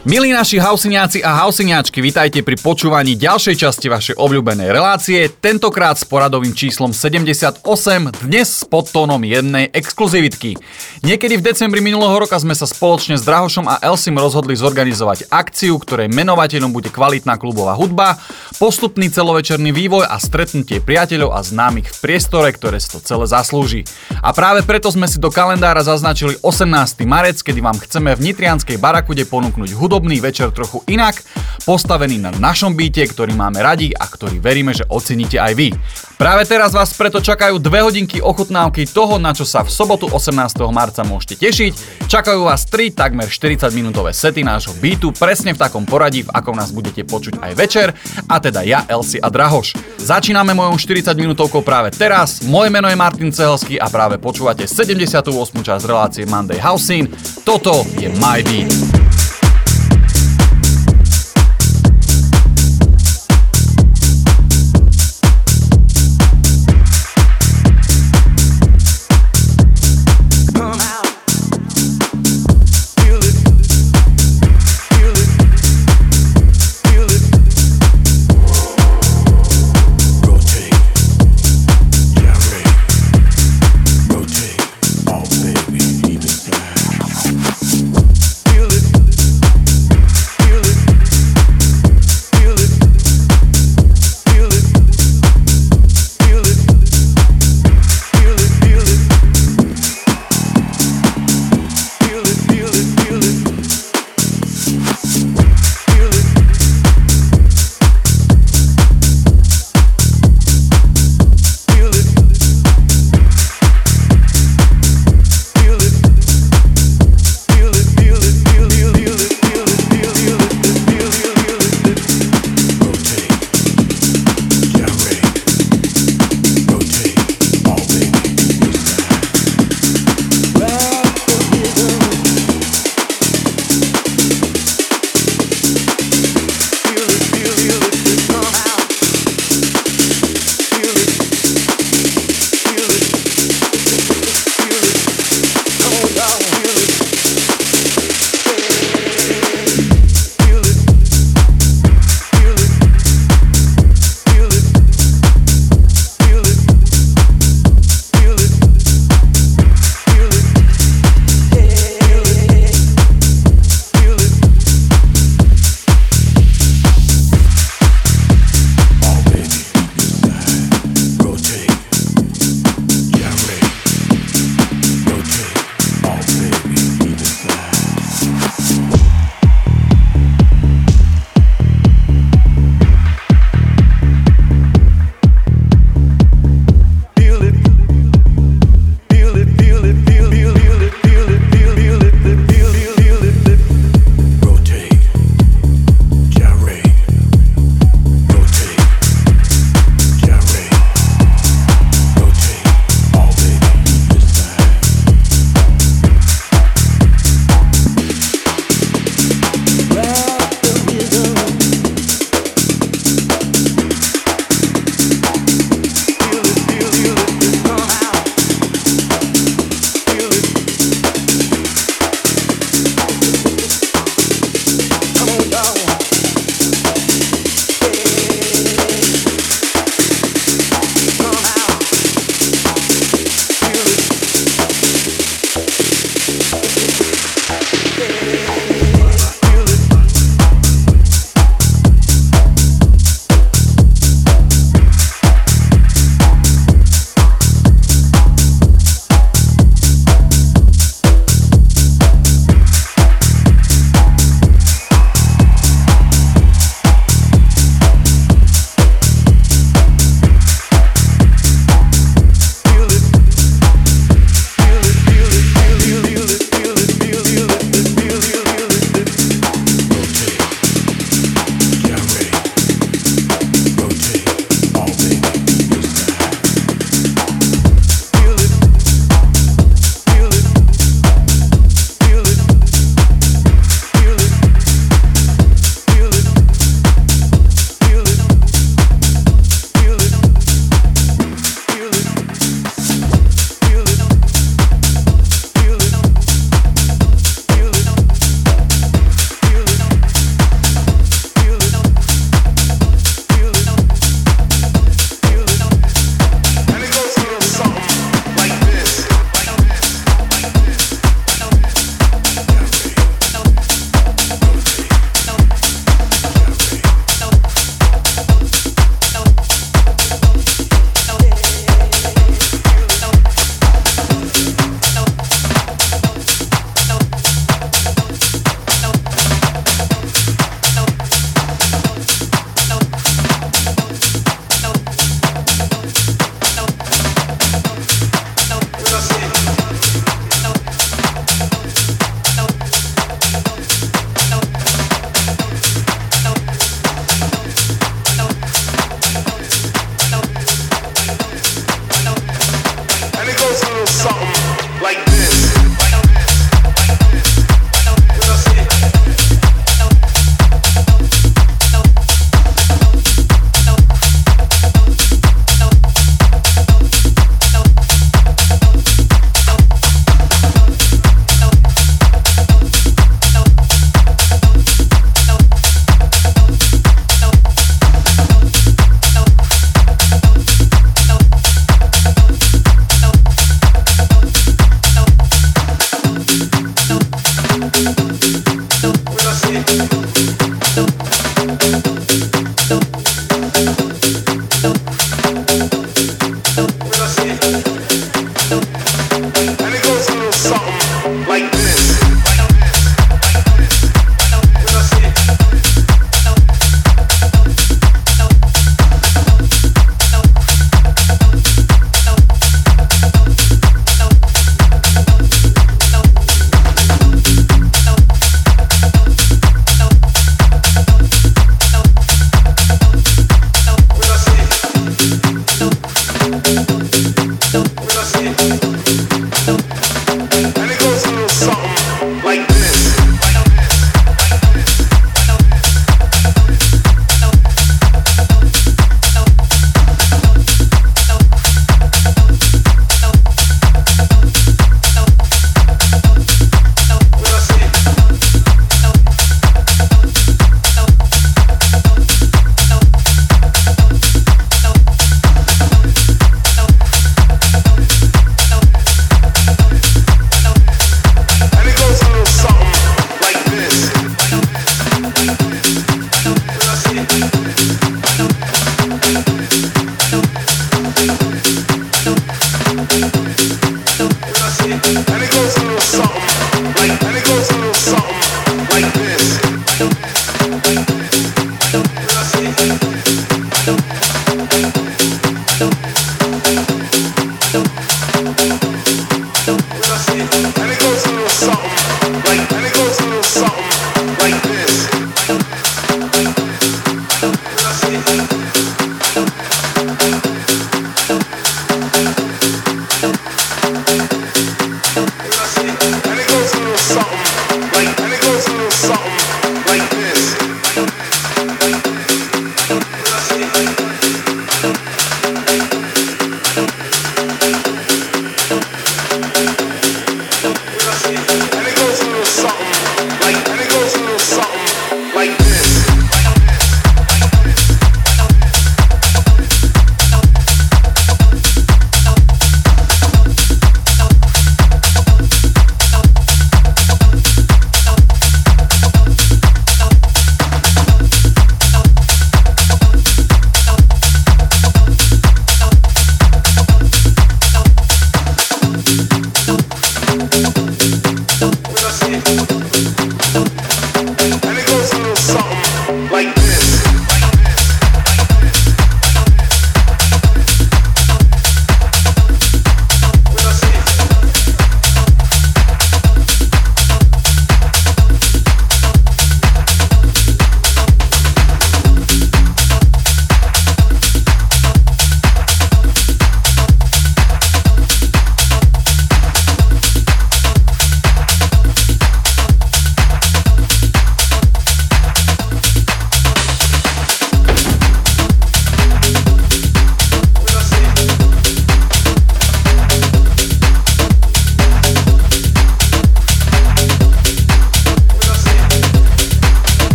Milí naši hausiniaci a hausiniačky, vitajte pri počúvaní ďalšej časti vašej obľúbenej relácie, tentokrát s poradovým číslom 78, dnes s podtónom jednej exkluzivitky. Niekedy v decembri minulého roka sme sa spoločne s Drahošom a Elsim rozhodli zorganizovať akciu, ktorej menovateľom bude kvalitná klubová hudba, postupný celovečerný vývoj a stretnutie priateľov a známych v priestore, ktoré si to celé zaslúži. A práve preto sme si do kalendára zaznačili 18. marec, kedy vám chceme v Nitrianskej barakude ponúknuť hudbu hudobný večer trochu inak, postavený na našom byte, ktorý máme radi a ktorý veríme, že oceníte aj vy. Práve teraz vás preto čakajú dve hodinky ochutnávky toho, na čo sa v sobotu 18. marca môžete tešiť. Čakajú vás 3 takmer 40 minútové sety nášho bytu, presne v takom poradí, v akom nás budete počuť aj večer, a teda ja, Elsi a Drahoš. Začíname mojou 40 minútovkou práve teraz, moje meno je Martin Cehelský a práve počúvate 78. časť relácie Monday House Scene. Toto je My Beat.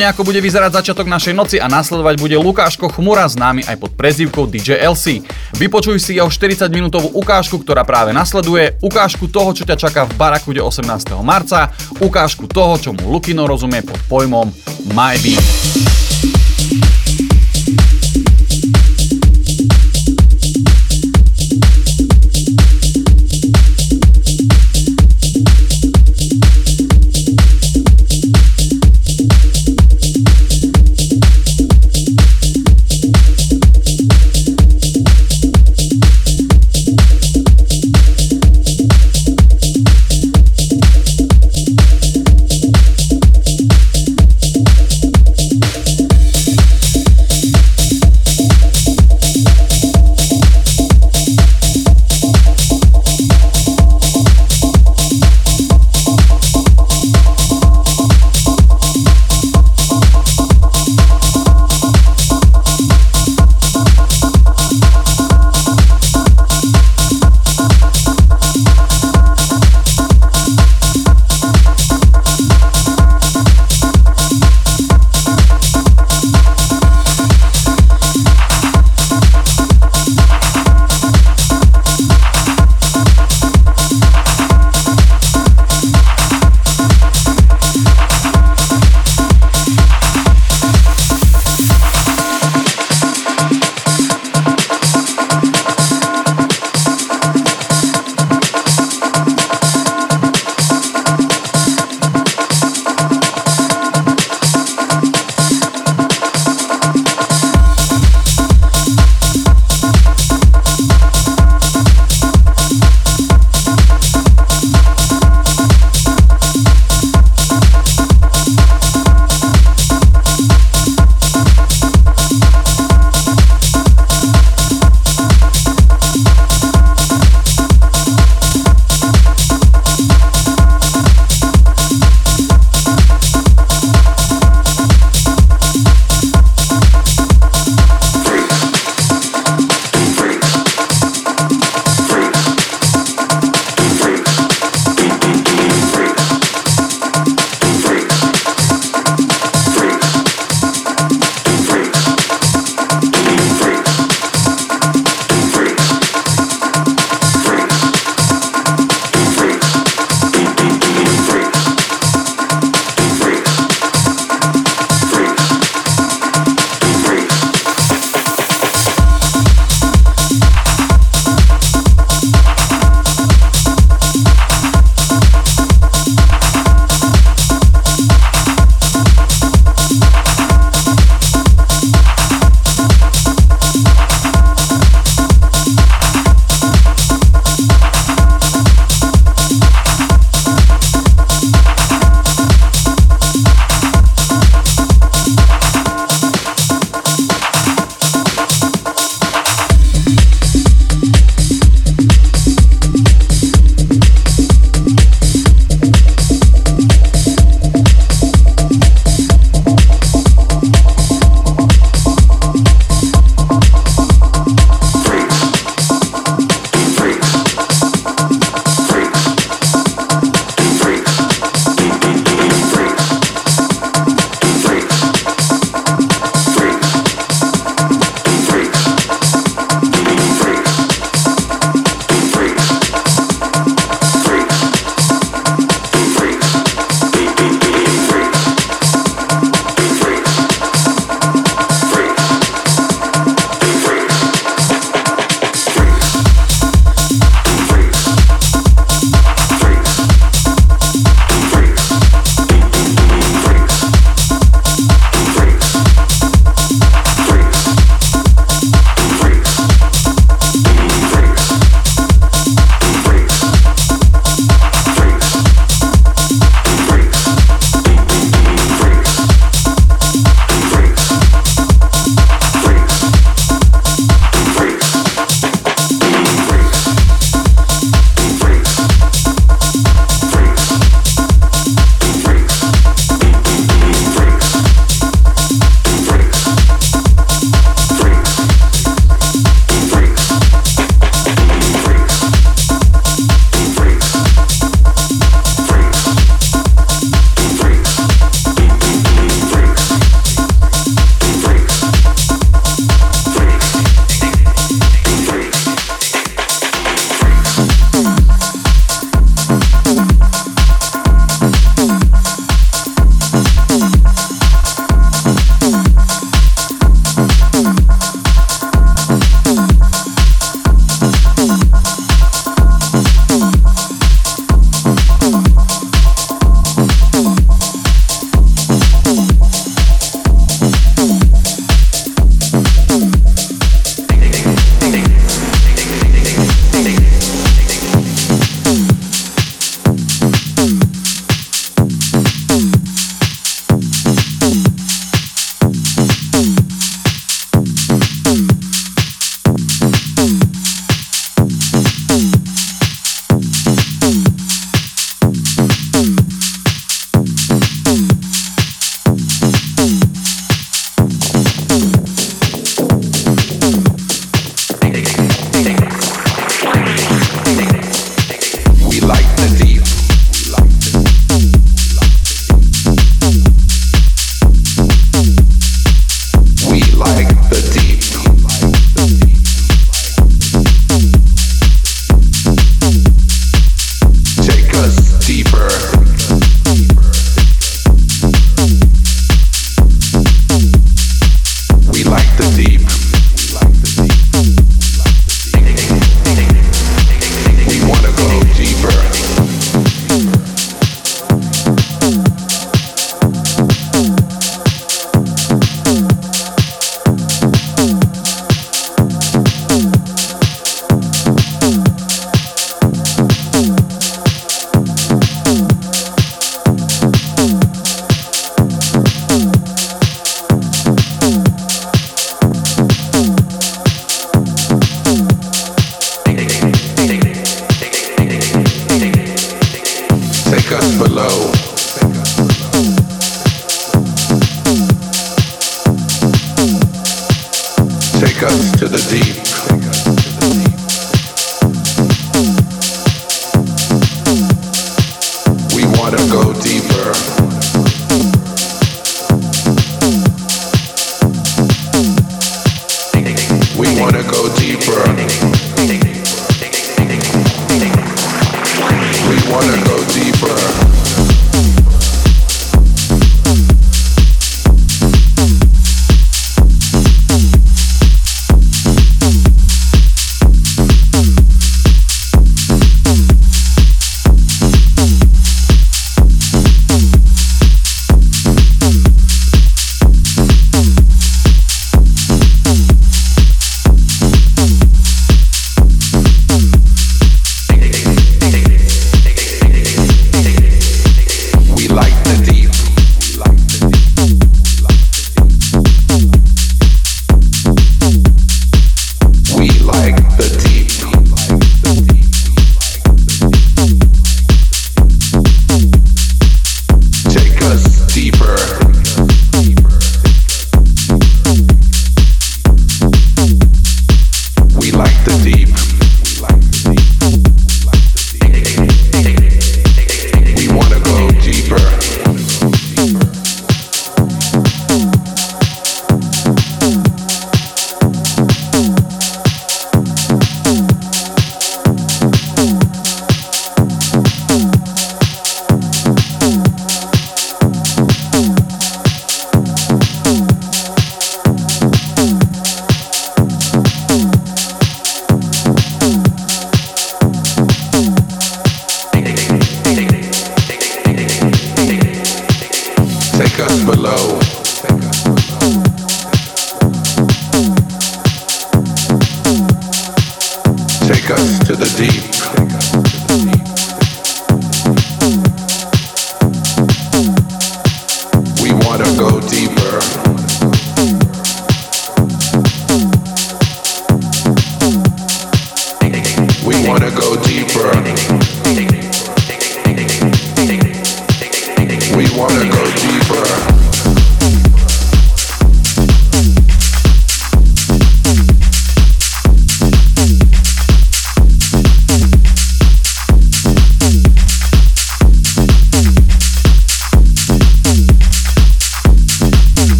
Nejako bude vyzerať začiatok našej noci a nasledovať bude Lukáško Chmura, známy aj pod prezývkou DJ LC. Vypočuj si jeho 40 minútovú ukážku, ktorá práve nasleduje, ukážku toho, čo ťa čaká v Barakude 18. marca, ukážku toho, čo mu Lukino rozumie pod pojmom My Beat.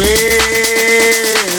Well.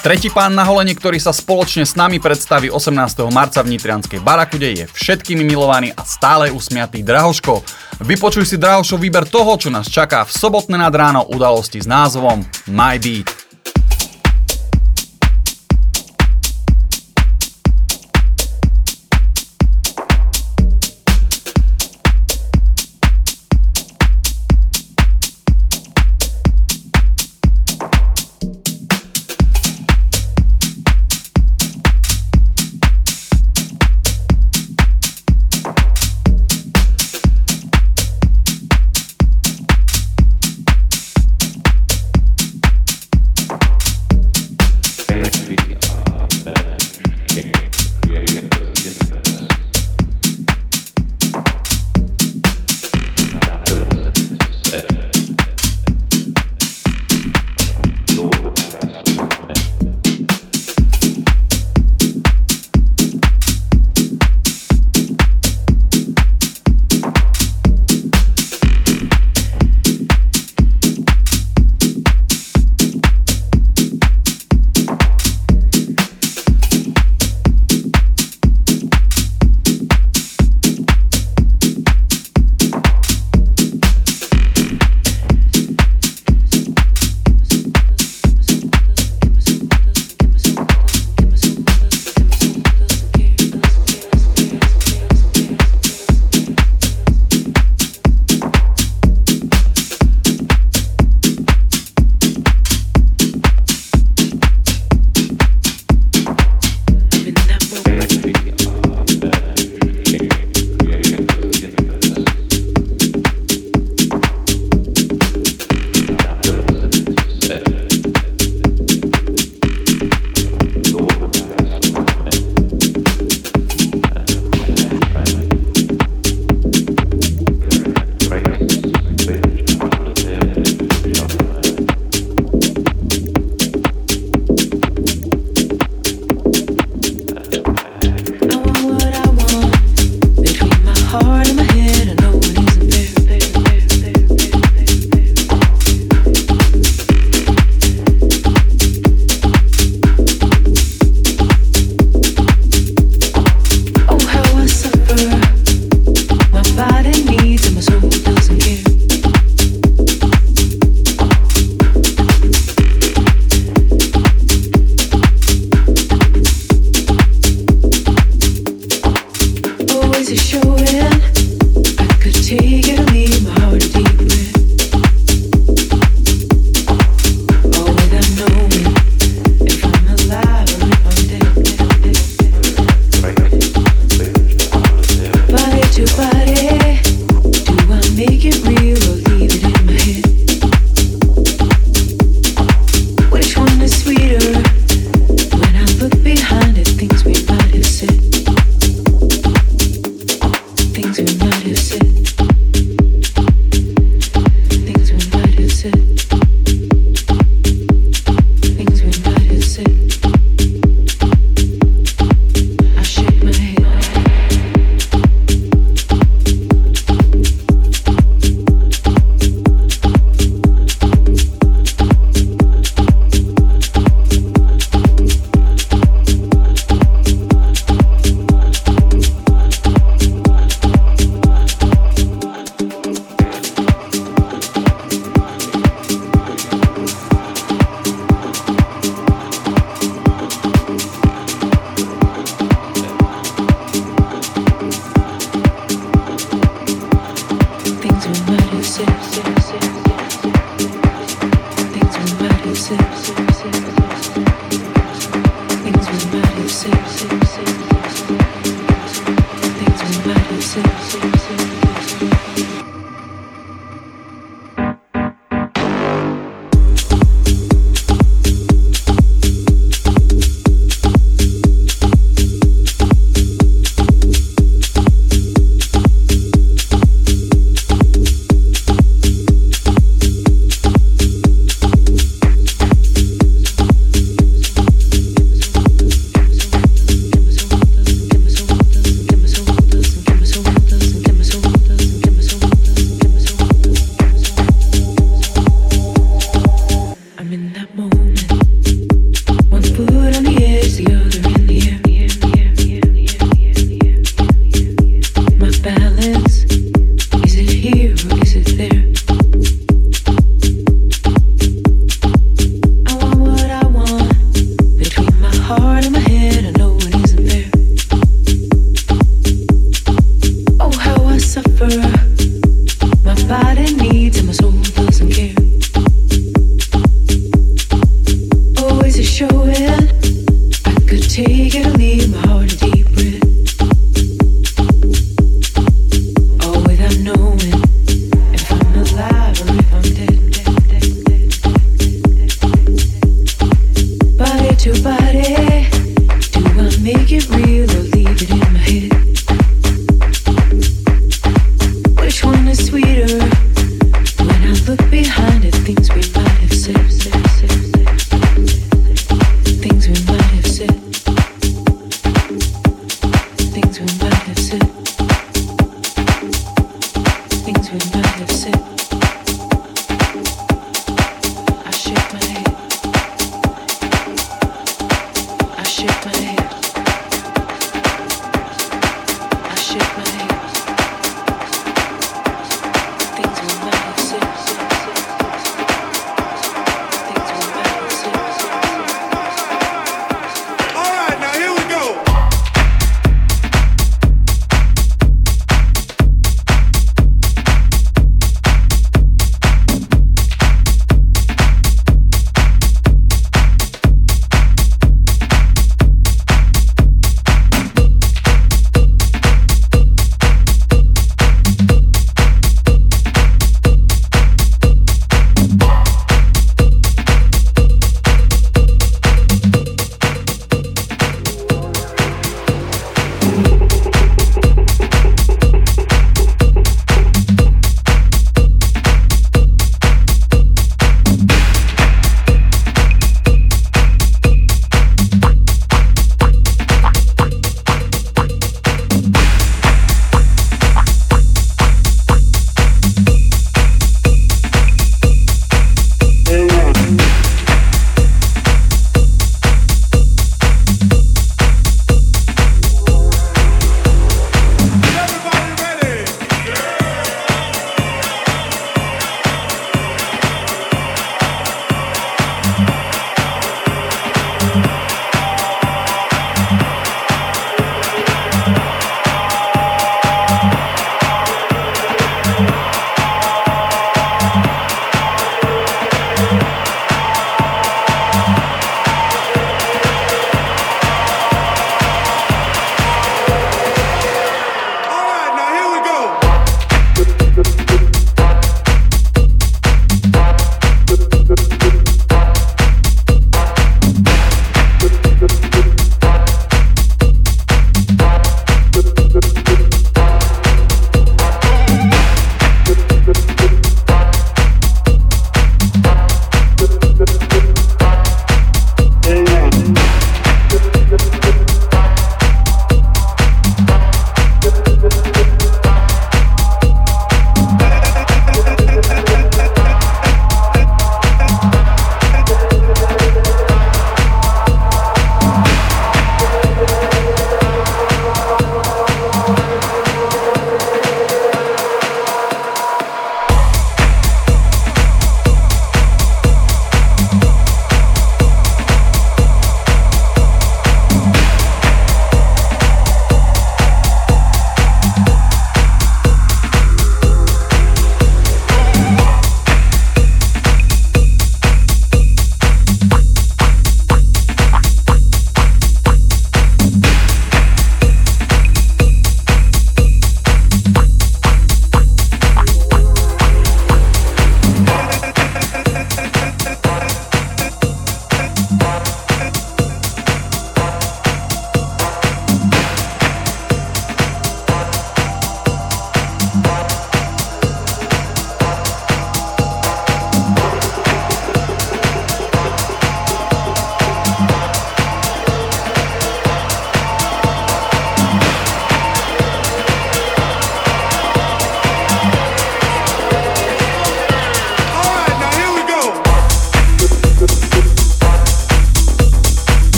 Tretí pán na holenie, ktorý sa spoločne s nami predstaví 18. marca v Nitrianskej Barakude, je všetkými milovaný a stále usmiatý Drahoško. Vypočuj si Drahošov výber toho, čo nás čaká v sobotné nad ráno udalosti s názvom My Beat.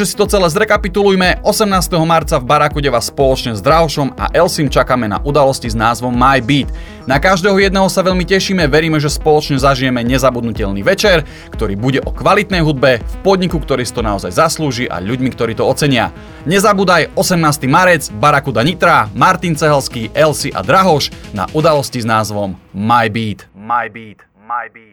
Takže si to celé zrekapitulujme. 18. marca v Barakode vás spoločne s Drahošom a Elsim čakáme na udalosti s názvom My Beat. Na každého jedného sa veľmi tešíme, veríme, že spoločne zažijeme nezabudnutelný večer, ktorý bude o kvalitnej hudbe, v podniku, ktorý si to naozaj zaslúži a ľuďmi, ktorí to ocenia. Nezabúdaj 18. marec, Barakuda Nitra, Martin Cehelský, Elsi a Drahoš na udalosti s názvom. My Beat, My Beat, My Beat.